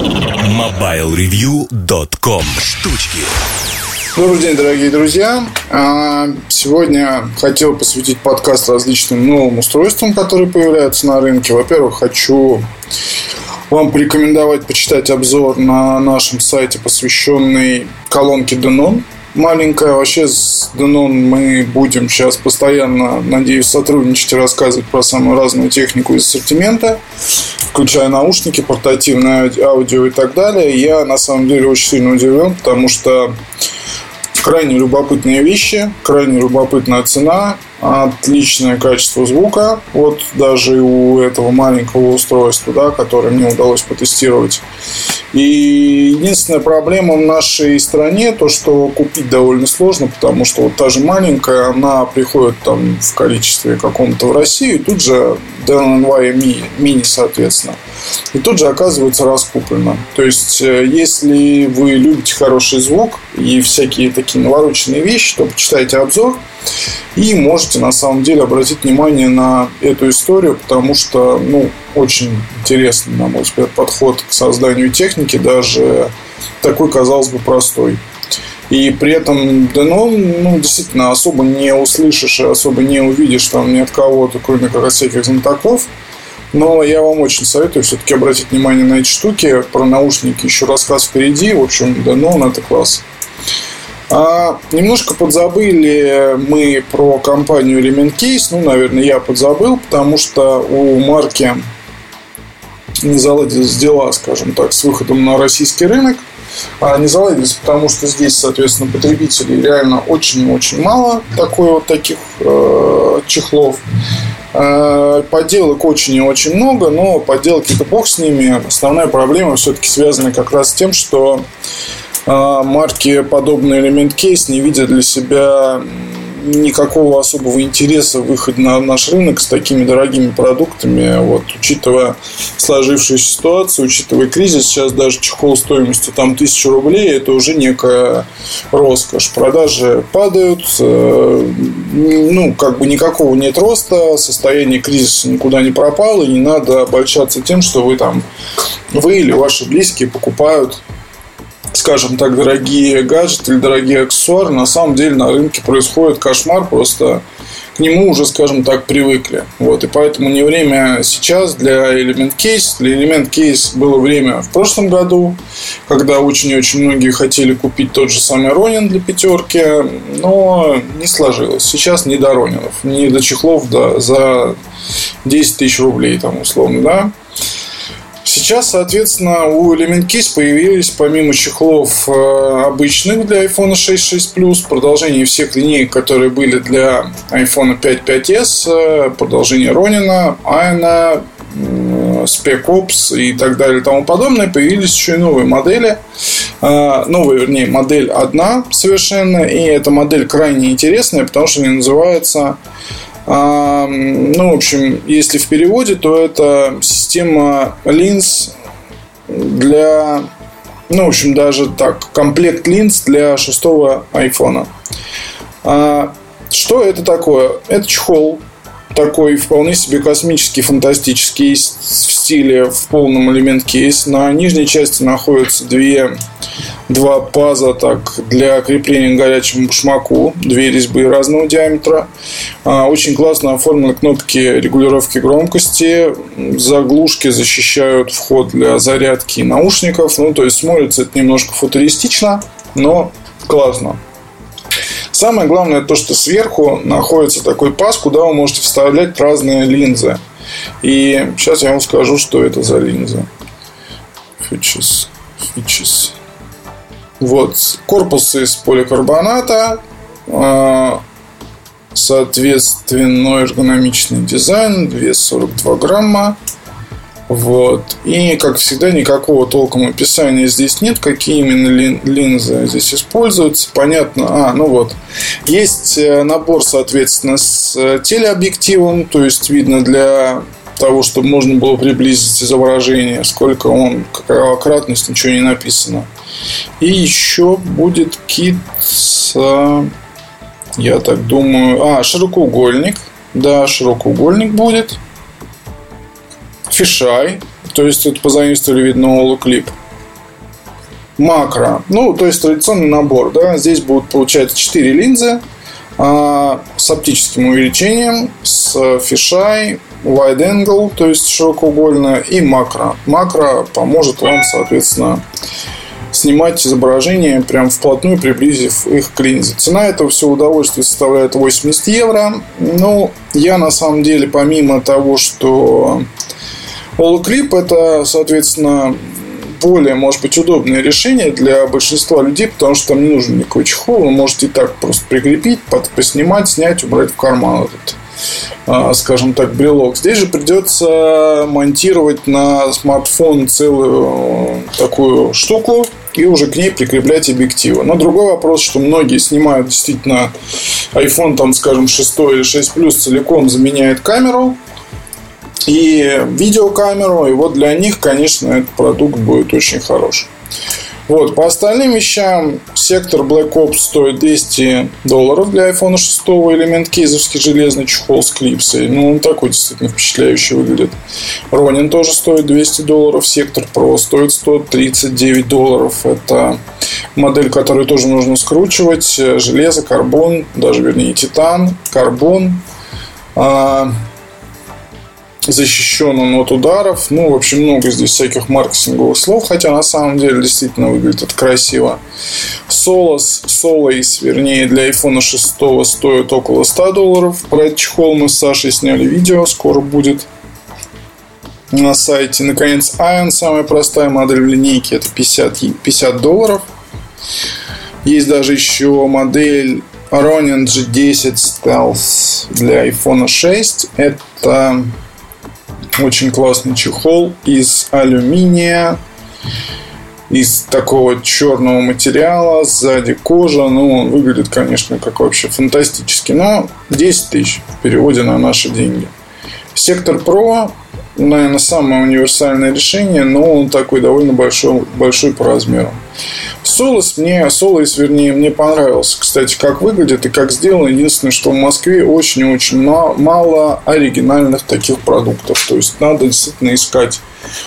MobileReview.com Штучки Добрый день, дорогие друзья. А, сегодня хотел посвятить подкаст различным новым устройствам, которые появляются на рынке. Во-первых, хочу вам порекомендовать почитать обзор на нашем сайте, посвященный колонке Denon маленькая. Вообще с Denon мы будем сейчас постоянно, надеюсь, сотрудничать и рассказывать про самую разную технику из ассортимента, включая наушники, портативное аудио и так далее. Я на самом деле очень сильно удивлен, потому что крайне любопытные вещи, крайне любопытная цена, отличное качество звука. Вот даже у этого маленького устройства, да, которое мне удалось потестировать. И единственная проблема в нашей стране, то, что купить довольно сложно, потому что вот та же маленькая, она приходит там в количестве каком-то в Россию, и тут же DNY мини, мини, соответственно. И тут же оказывается раскуплена. То есть, э, если вы любите хороший звук и всякие такие навороченные вещи, то почитайте обзор и можете на самом деле обратить внимание на эту историю, потому что ну, очень интересный, на мой взгляд, подход к созданию техники, даже такой, казалось бы, простой. И при этом Denon, ну, действительно, особо не услышишь и особо не увидишь там ни от кого, кроме как всяких знатоков. Но я вам очень советую все-таки обратить внимание на эти штуки. Про наушники еще рассказ впереди. В общем, Denon это класс. А, немножко подзабыли мы про компанию Element Case. Ну, наверное, я подзабыл, потому что у марки не заладились дела, скажем так, с выходом на российский рынок. А не заладились, потому что здесь, соответственно, потребителей реально очень-очень мало такой вот таких э, чехлов. Э, подделок очень и очень много, но подделки-то бог с ними. Основная проблема все-таки связана как раз с тем, что марки, подобные элемент кейс, не видят для себя никакого особого интереса в выходе на наш рынок с такими дорогими продуктами. Вот, учитывая сложившуюся ситуацию, учитывая кризис, сейчас даже чехол стоимостью там тысячу рублей, это уже некая роскошь. Продажи падают, э, ну, как бы никакого нет роста, состояние кризиса никуда не пропало, и не надо обольщаться тем, что вы там, вы или ваши близкие покупают скажем так, дорогие гаджеты или дорогие аксессуары, на самом деле на рынке происходит кошмар, просто к нему уже, скажем так, привыкли. Вот, и поэтому не время сейчас для Element Case. Для Element Case было время в прошлом году, когда очень и очень многие хотели купить тот же самый Ронин для пятерки, но не сложилось. Сейчас не до Ронинов, не до чехлов да, за 10 тысяч рублей, там, условно, да. Сейчас, соответственно, у Element Keys появились, помимо чехлов э, обычных для iPhone 6, 6 Plus, продолжение всех линеек, которые были для iPhone 5, 5s, э, продолжение Ронина, Айна, Spec Ops и так далее и тому подобное, появились еще и новые модели. Э, новая, вернее, модель одна совершенно, и эта модель крайне интересная, потому что они называются а, ну, в общем, если в переводе, то это система линз для, ну, в общем, даже так, комплект линз для шестого айфона. А, что это такое? Это чехол такой вполне себе космический, фантастический в стиле в полном элемент кейс. На нижней части находятся две два паза так, для крепления к горячему башмаку, две резьбы разного диаметра. А, очень классно оформлены кнопки регулировки громкости, заглушки защищают вход для зарядки наушников. Ну, то есть смотрится это немножко футуристично, но классно. Самое главное то, что сверху находится такой паз, куда вы можете вставлять разные линзы. И сейчас я вам скажу, что это за линзы. Features. Features. Вот. Корпус из поликарбоната. А, соответственно, эргономичный дизайн. Вес 42 грамма. Вот. И, как всегда, никакого толком описания здесь нет, какие именно линзы здесь используются. Понятно. А, ну вот. Есть э, набор, соответственно, с э, телеобъективом, то есть видно для того, чтобы можно было приблизить изображение, сколько он, какая кратность, ничего не написано. И еще будет кит с, я так думаю, а, широкоугольник. Да, широкоугольник будет. Фишай. То есть это позаимствовали, видно, Олу клип. макро. Ну, то есть традиционный набор. Да? Здесь будут, получается, 4 линзы а, с оптическим увеличением, с фишай, wide angle, то есть широкоугольная, и макро. Макро поможет вам, соответственно, снимать изображение прям вплотную, приблизив их к линзе. Цена этого всего удовольствия составляет 80 евро. Ну, я на самом деле, помимо того, что Holoclip это, соответственно, более, может быть, удобное решение для большинства людей, потому что там не нужен никакой чехол. Вы можете и так просто прикрепить, поснимать, снять, убрать в карман этот а, скажем так, брелок. Здесь же придется монтировать на смартфон целую такую штуку и уже к ней прикреплять объективы. Но другой вопрос, что многие снимают действительно iPhone, там, скажем, 6 или 6 Plus целиком заменяет камеру и видеокамеру, и вот для них, конечно, этот продукт будет очень хороший. Вот, по остальным вещам сектор Black Ops стоит 200 долларов для iPhone 6 элемент кейзовский железный чехол с клипсой. Ну, он такой действительно впечатляющий выглядит. Ronin тоже стоит 200 долларов. Сектор Pro стоит 139 долларов. Это модель, которую тоже нужно скручивать. Железо, карбон, даже вернее титан, карбон. Защищен он от ударов. Ну, в общем, много здесь всяких маркетинговых слов, хотя на самом деле действительно выглядит это красиво. Solus, Solace, вернее, для iPhone 6 стоит около 100 долларов. Про чехол мы с Сашей сняли видео, скоро будет на сайте. Наконец, Ion, самая простая модель в линейке, это 50, 50 долларов. Есть даже еще модель Ronin G10 Stealth для iPhone 6. Это очень классный чехол из алюминия, из такого черного материала, сзади кожа. Ну, он выглядит, конечно, как вообще фантастически. Но 10 тысяч в переводе на наши деньги. Сектор Pro, наверное, самое универсальное решение, но он такой довольно большой, большой по размеру. Солос мне, Солос, вернее, мне понравился, кстати, как выглядит и как сделано. Единственное, что в Москве очень-очень мало оригинальных таких продуктов. То есть, надо действительно искать.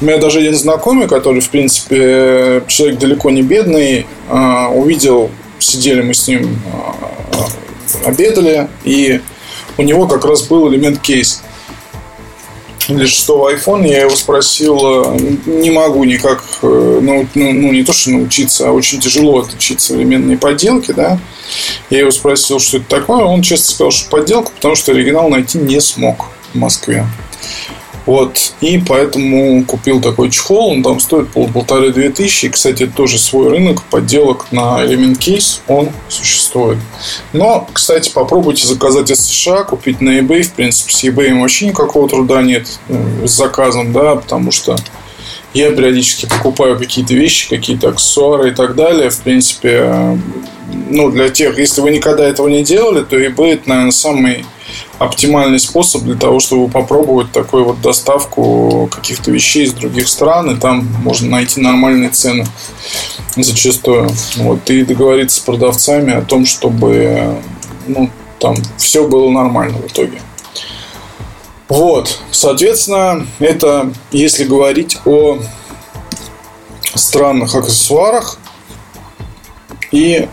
У меня даже один знакомый, который, в принципе, человек далеко не бедный, а, увидел, сидели мы с ним, а, обедали, и у него как раз был элемент кейс для шестого iPhone я его спросил, э, не могу никак, э, ну, ну, ну не то, что научиться, а очень тяжело отличить современные подделки, да. Я его спросил, что это такое, он честно сказал, что подделка, потому что оригинал найти не смог в Москве. Вот. И поэтому купил такой чехол. Он там стоит пол полторы-две тысячи. Кстати, тоже свой рынок подделок на Element Case. Он существует. Но, кстати, попробуйте заказать из США, купить на eBay. В принципе, с eBay вообще никакого труда нет э, с заказом, да, потому что я периодически покупаю какие-то вещи, какие-то аксессуары и так далее. В принципе, э, ну, для тех, если вы никогда этого не делали, то eBay это, наверное, самый оптимальный способ для того, чтобы попробовать такую вот доставку каких-то вещей из других стран, и там можно найти нормальные цены зачастую. Вот, и договориться с продавцами о том, чтобы ну, там все было нормально в итоге. Вот, соответственно, это если говорить о странных аксессуарах и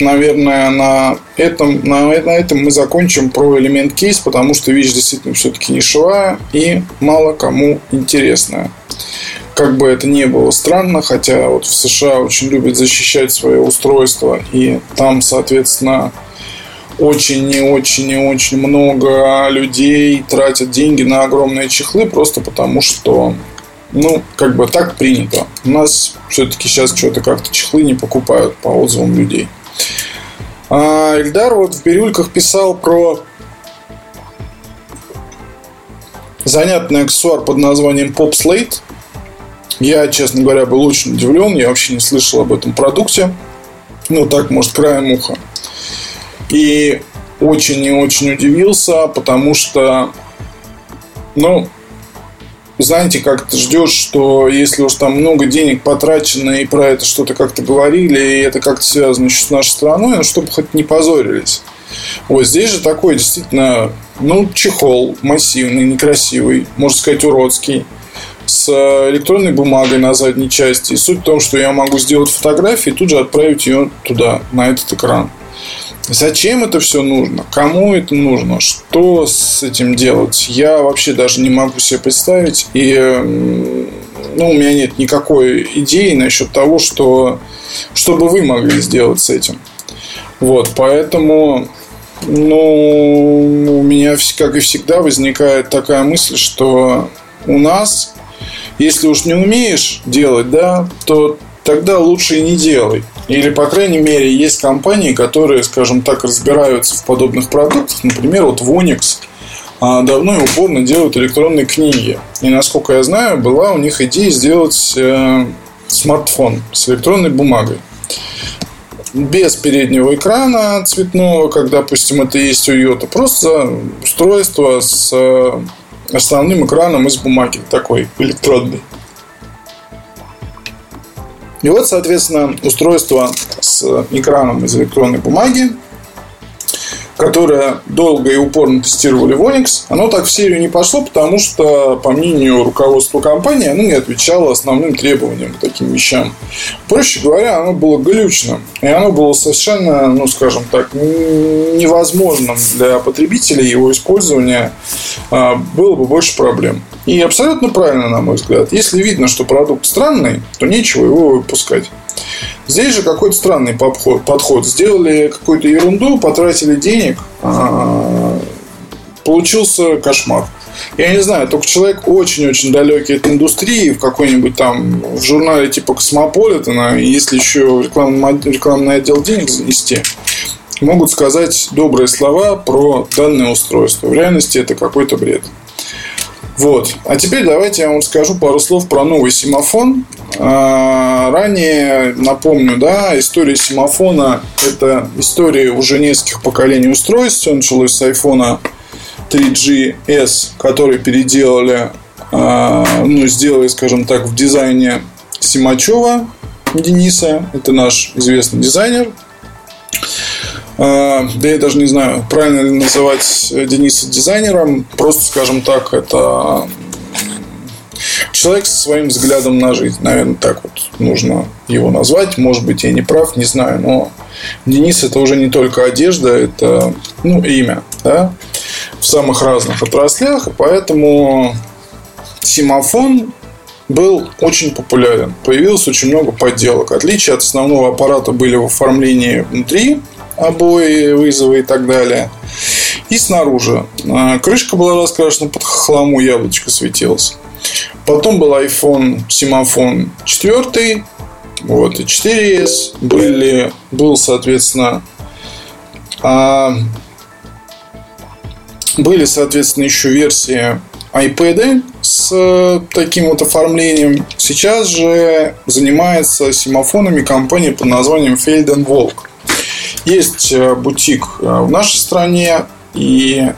наверное, на этом, на, на этом мы закончим про элемент кейс, потому что вещь действительно все-таки нишевая и мало кому интересная. Как бы это ни было странно, хотя вот в США очень любят защищать свое устройство, и там, соответственно, очень и очень и очень много людей тратят деньги на огромные чехлы просто потому, что ну, как бы так принято. У нас все-таки сейчас что-то как-то чехлы не покупают по отзывам людей. А Эльдар вот в бирюльках писал про занятный аксессуар под названием Pop Slate. Я, честно говоря, был очень удивлен. Я вообще не слышал об этом продукте. Ну, так, может, краем уха. И очень и очень удивился, потому что, ну, знаете, как ты ждешь, что если уж там много денег потрачено и про это что-то как-то говорили, и это как-то связано еще с нашей страной, ну, чтобы хоть не позорились. Вот здесь же такой действительно, ну, чехол массивный, некрасивый, можно сказать, уродский. с электронной бумагой на задней части. И суть в том, что я могу сделать фотографию и тут же отправить ее туда, на этот экран. Зачем это все нужно? Кому это нужно? Что с этим делать? Я вообще даже не могу себе представить. И ну, у меня нет никакой идеи насчет того, что, что бы вы могли сделать с этим. Вот, поэтому ну, у меня, как и всегда, возникает такая мысль, что у нас, если уж не умеешь делать, да, то тогда лучше и не делай. Или, по крайней мере, есть компании, которые, скажем так, разбираются в подобных продуктах. Например, вот Vonix а, давно и упорно делают электронные книги. И, насколько я знаю, была у них идея сделать э, смартфон с электронной бумагой без переднего экрана цветного, как, допустим, это есть у Йота, просто устройство с э, основным экраном из бумаги, такой электронный. И вот, соответственно, устройство с экраном из электронной бумаги которое долго и упорно тестировали в Onyx, оно так в серию не пошло, потому что, по мнению руководства компании, оно не отвечало основным требованиям к таким вещам. Проще говоря, оно было глючным. И оно было совершенно, ну, скажем так, невозможным для потребителей его использования. А, было бы больше проблем. И абсолютно правильно, на мой взгляд. Если видно, что продукт странный, то нечего его выпускать. Здесь же какой-то странный подход. Сделали какую-то ерунду, потратили денег, а, получился кошмар. Я не знаю, только человек очень-очень далекий от индустрии, в какой-нибудь там в журнале типа Космополитена, если еще рекламный, рекламный отдел денег занести, могут сказать добрые слова про данное устройство. В реальности это какой-то бред. Вот. А теперь давайте я вам скажу пару слов про новый семафон. А, ранее, напомню, да, история семафона – это история уже нескольких поколений устройств. Все началось с iPhone 3GS, который переделали, а, ну, сделали, скажем так, в дизайне Симачева Дениса. Это наш известный дизайнер. А, да я даже не знаю, правильно ли называть Дениса дизайнером. Просто, скажем так, это человек со своим взглядом на жизнь. Наверное, так вот нужно его назвать. Может быть, я не прав, не знаю. Но Денис это уже не только одежда, это ну, имя. Да? В самых разных отраслях. Поэтому Симофон был очень популярен. Появилось очень много подделок. Отличия от основного аппарата были в оформлении внутри обои, вызовы и так далее. И снаружи. А, крышка была раскрашена под хламу, яблочко светилось. Потом был iPhone, Симофон 4, вот, и 4S. Были, был, соответственно, а, были, соответственно, еще версии iPad с таким вот оформлением. Сейчас же занимается симофонами компания под названием Felden Volk. Есть э, бутик э, в нашей стране и,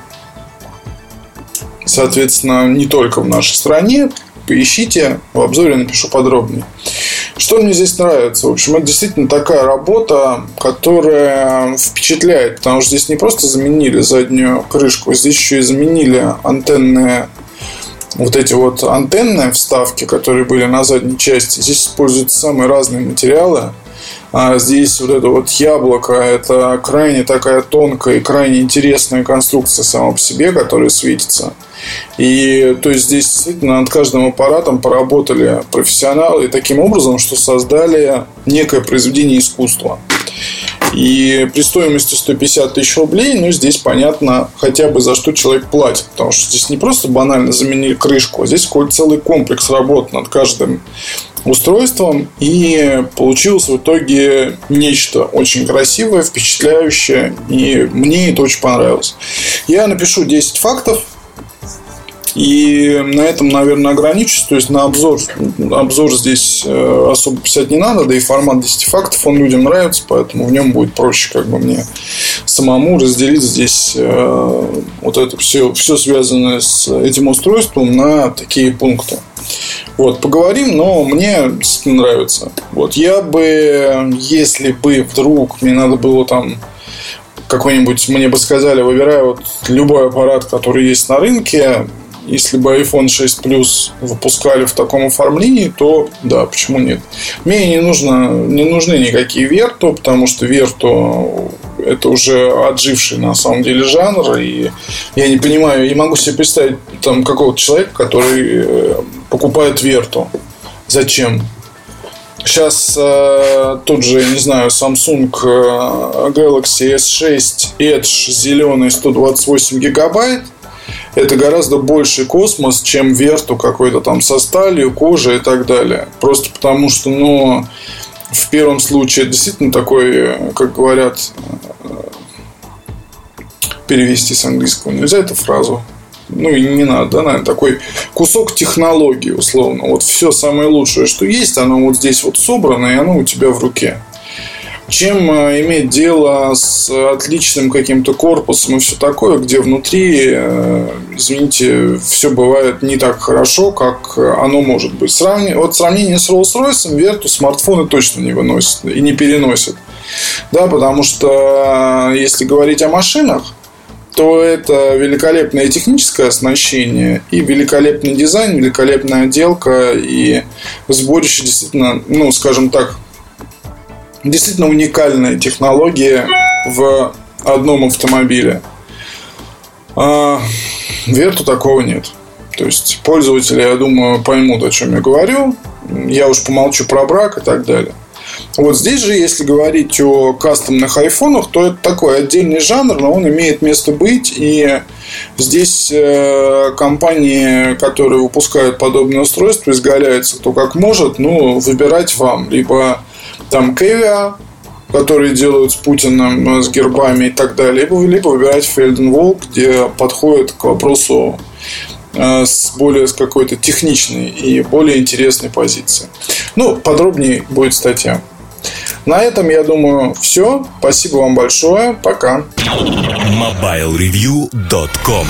соответственно, не только в нашей стране. Поищите, в обзоре напишу подробнее. Что мне здесь нравится? В общем, это действительно такая работа, которая впечатляет, потому что здесь не просто заменили заднюю крышку, здесь еще и заменили антенные вот эти вот антенные вставки, которые были на задней части. Здесь используются самые разные материалы. А здесь вот это вот яблоко, это крайне такая тонкая и крайне интересная конструкция сама по себе, которая светится. И то есть здесь действительно над каждым аппаратом поработали профессионалы таким образом, что создали некое произведение искусства. И при стоимости 150 тысяч рублей, ну, здесь понятно хотя бы за что человек платит. Потому что здесь не просто банально заменили крышку, а здесь какой-то целый комплекс работ над каждым устройством, и получилось в итоге нечто очень красивое, впечатляющее, и мне это очень понравилось. Я напишу 10 фактов, и на этом, наверное, ограничусь. То есть на обзор, обзор здесь э, особо писать не надо, да и формат 10 фактов, он людям нравится, поэтому в нем будет проще как бы мне самому разделить здесь э, вот это все, все связанное с этим устройством на такие пункты. Вот, поговорим, но мне нравится. Вот, я бы, если бы вдруг мне надо было там какой-нибудь, мне бы сказали, выбирай вот любой аппарат, который есть на рынке, если бы iPhone 6 Plus выпускали в таком оформлении, то да, почему нет? Мне не, нужно, не нужны никакие Верто, потому что Верто это уже отживший на самом деле жанр, и я не понимаю, не могу себе представить там какого-то человека, который э, покупает Верту. Зачем? Сейчас э, тот же, не знаю, Samsung э, Galaxy S6 Edge зеленый 128 гигабайт. Это гораздо больше космос, чем Верту какой-то там со сталью, кожей и так далее. Просто потому что, ну, в первом случае действительно такой, как говорят, э, перевести с английского нельзя эту фразу ну и не надо, да, наверное, такой кусок технологии, условно. Вот все самое лучшее, что есть, оно вот здесь вот собрано, и оно у тебя в руке. Чем э, иметь дело с отличным каким-то корпусом и все такое, где внутри, э, извините, все бывает не так хорошо, как оно может быть. Сравни... Вот сравнение с Rolls-Royce, Верту смартфоны точно не выносят и не переносят. Да, потому что э, если говорить о машинах, то это великолепное техническое оснащение и великолепный дизайн, великолепная отделка и сборище действительно, ну, скажем так, действительно уникальная технология в одном автомобиле. А Верту такого нет. То есть пользователи, я думаю, поймут, о чем я говорю. Я уж помолчу про брак и так далее. Вот здесь же, если говорить о кастомных айфонах, то это такой отдельный жанр, но он имеет место быть. И здесь э, компании, которые выпускают подобные устройства, изгаляются кто как может. Ну, выбирать вам. Либо там Kevia, которые делают с Путиным, э, с гербами и так далее. Либо, либо выбирать Фельденвол, где подходит к вопросу э, с более с какой-то техничной и более интересной позиции. Ну, подробнее будет статья. На этом, я думаю, все. Спасибо вам большое. Пока. MobileReview.com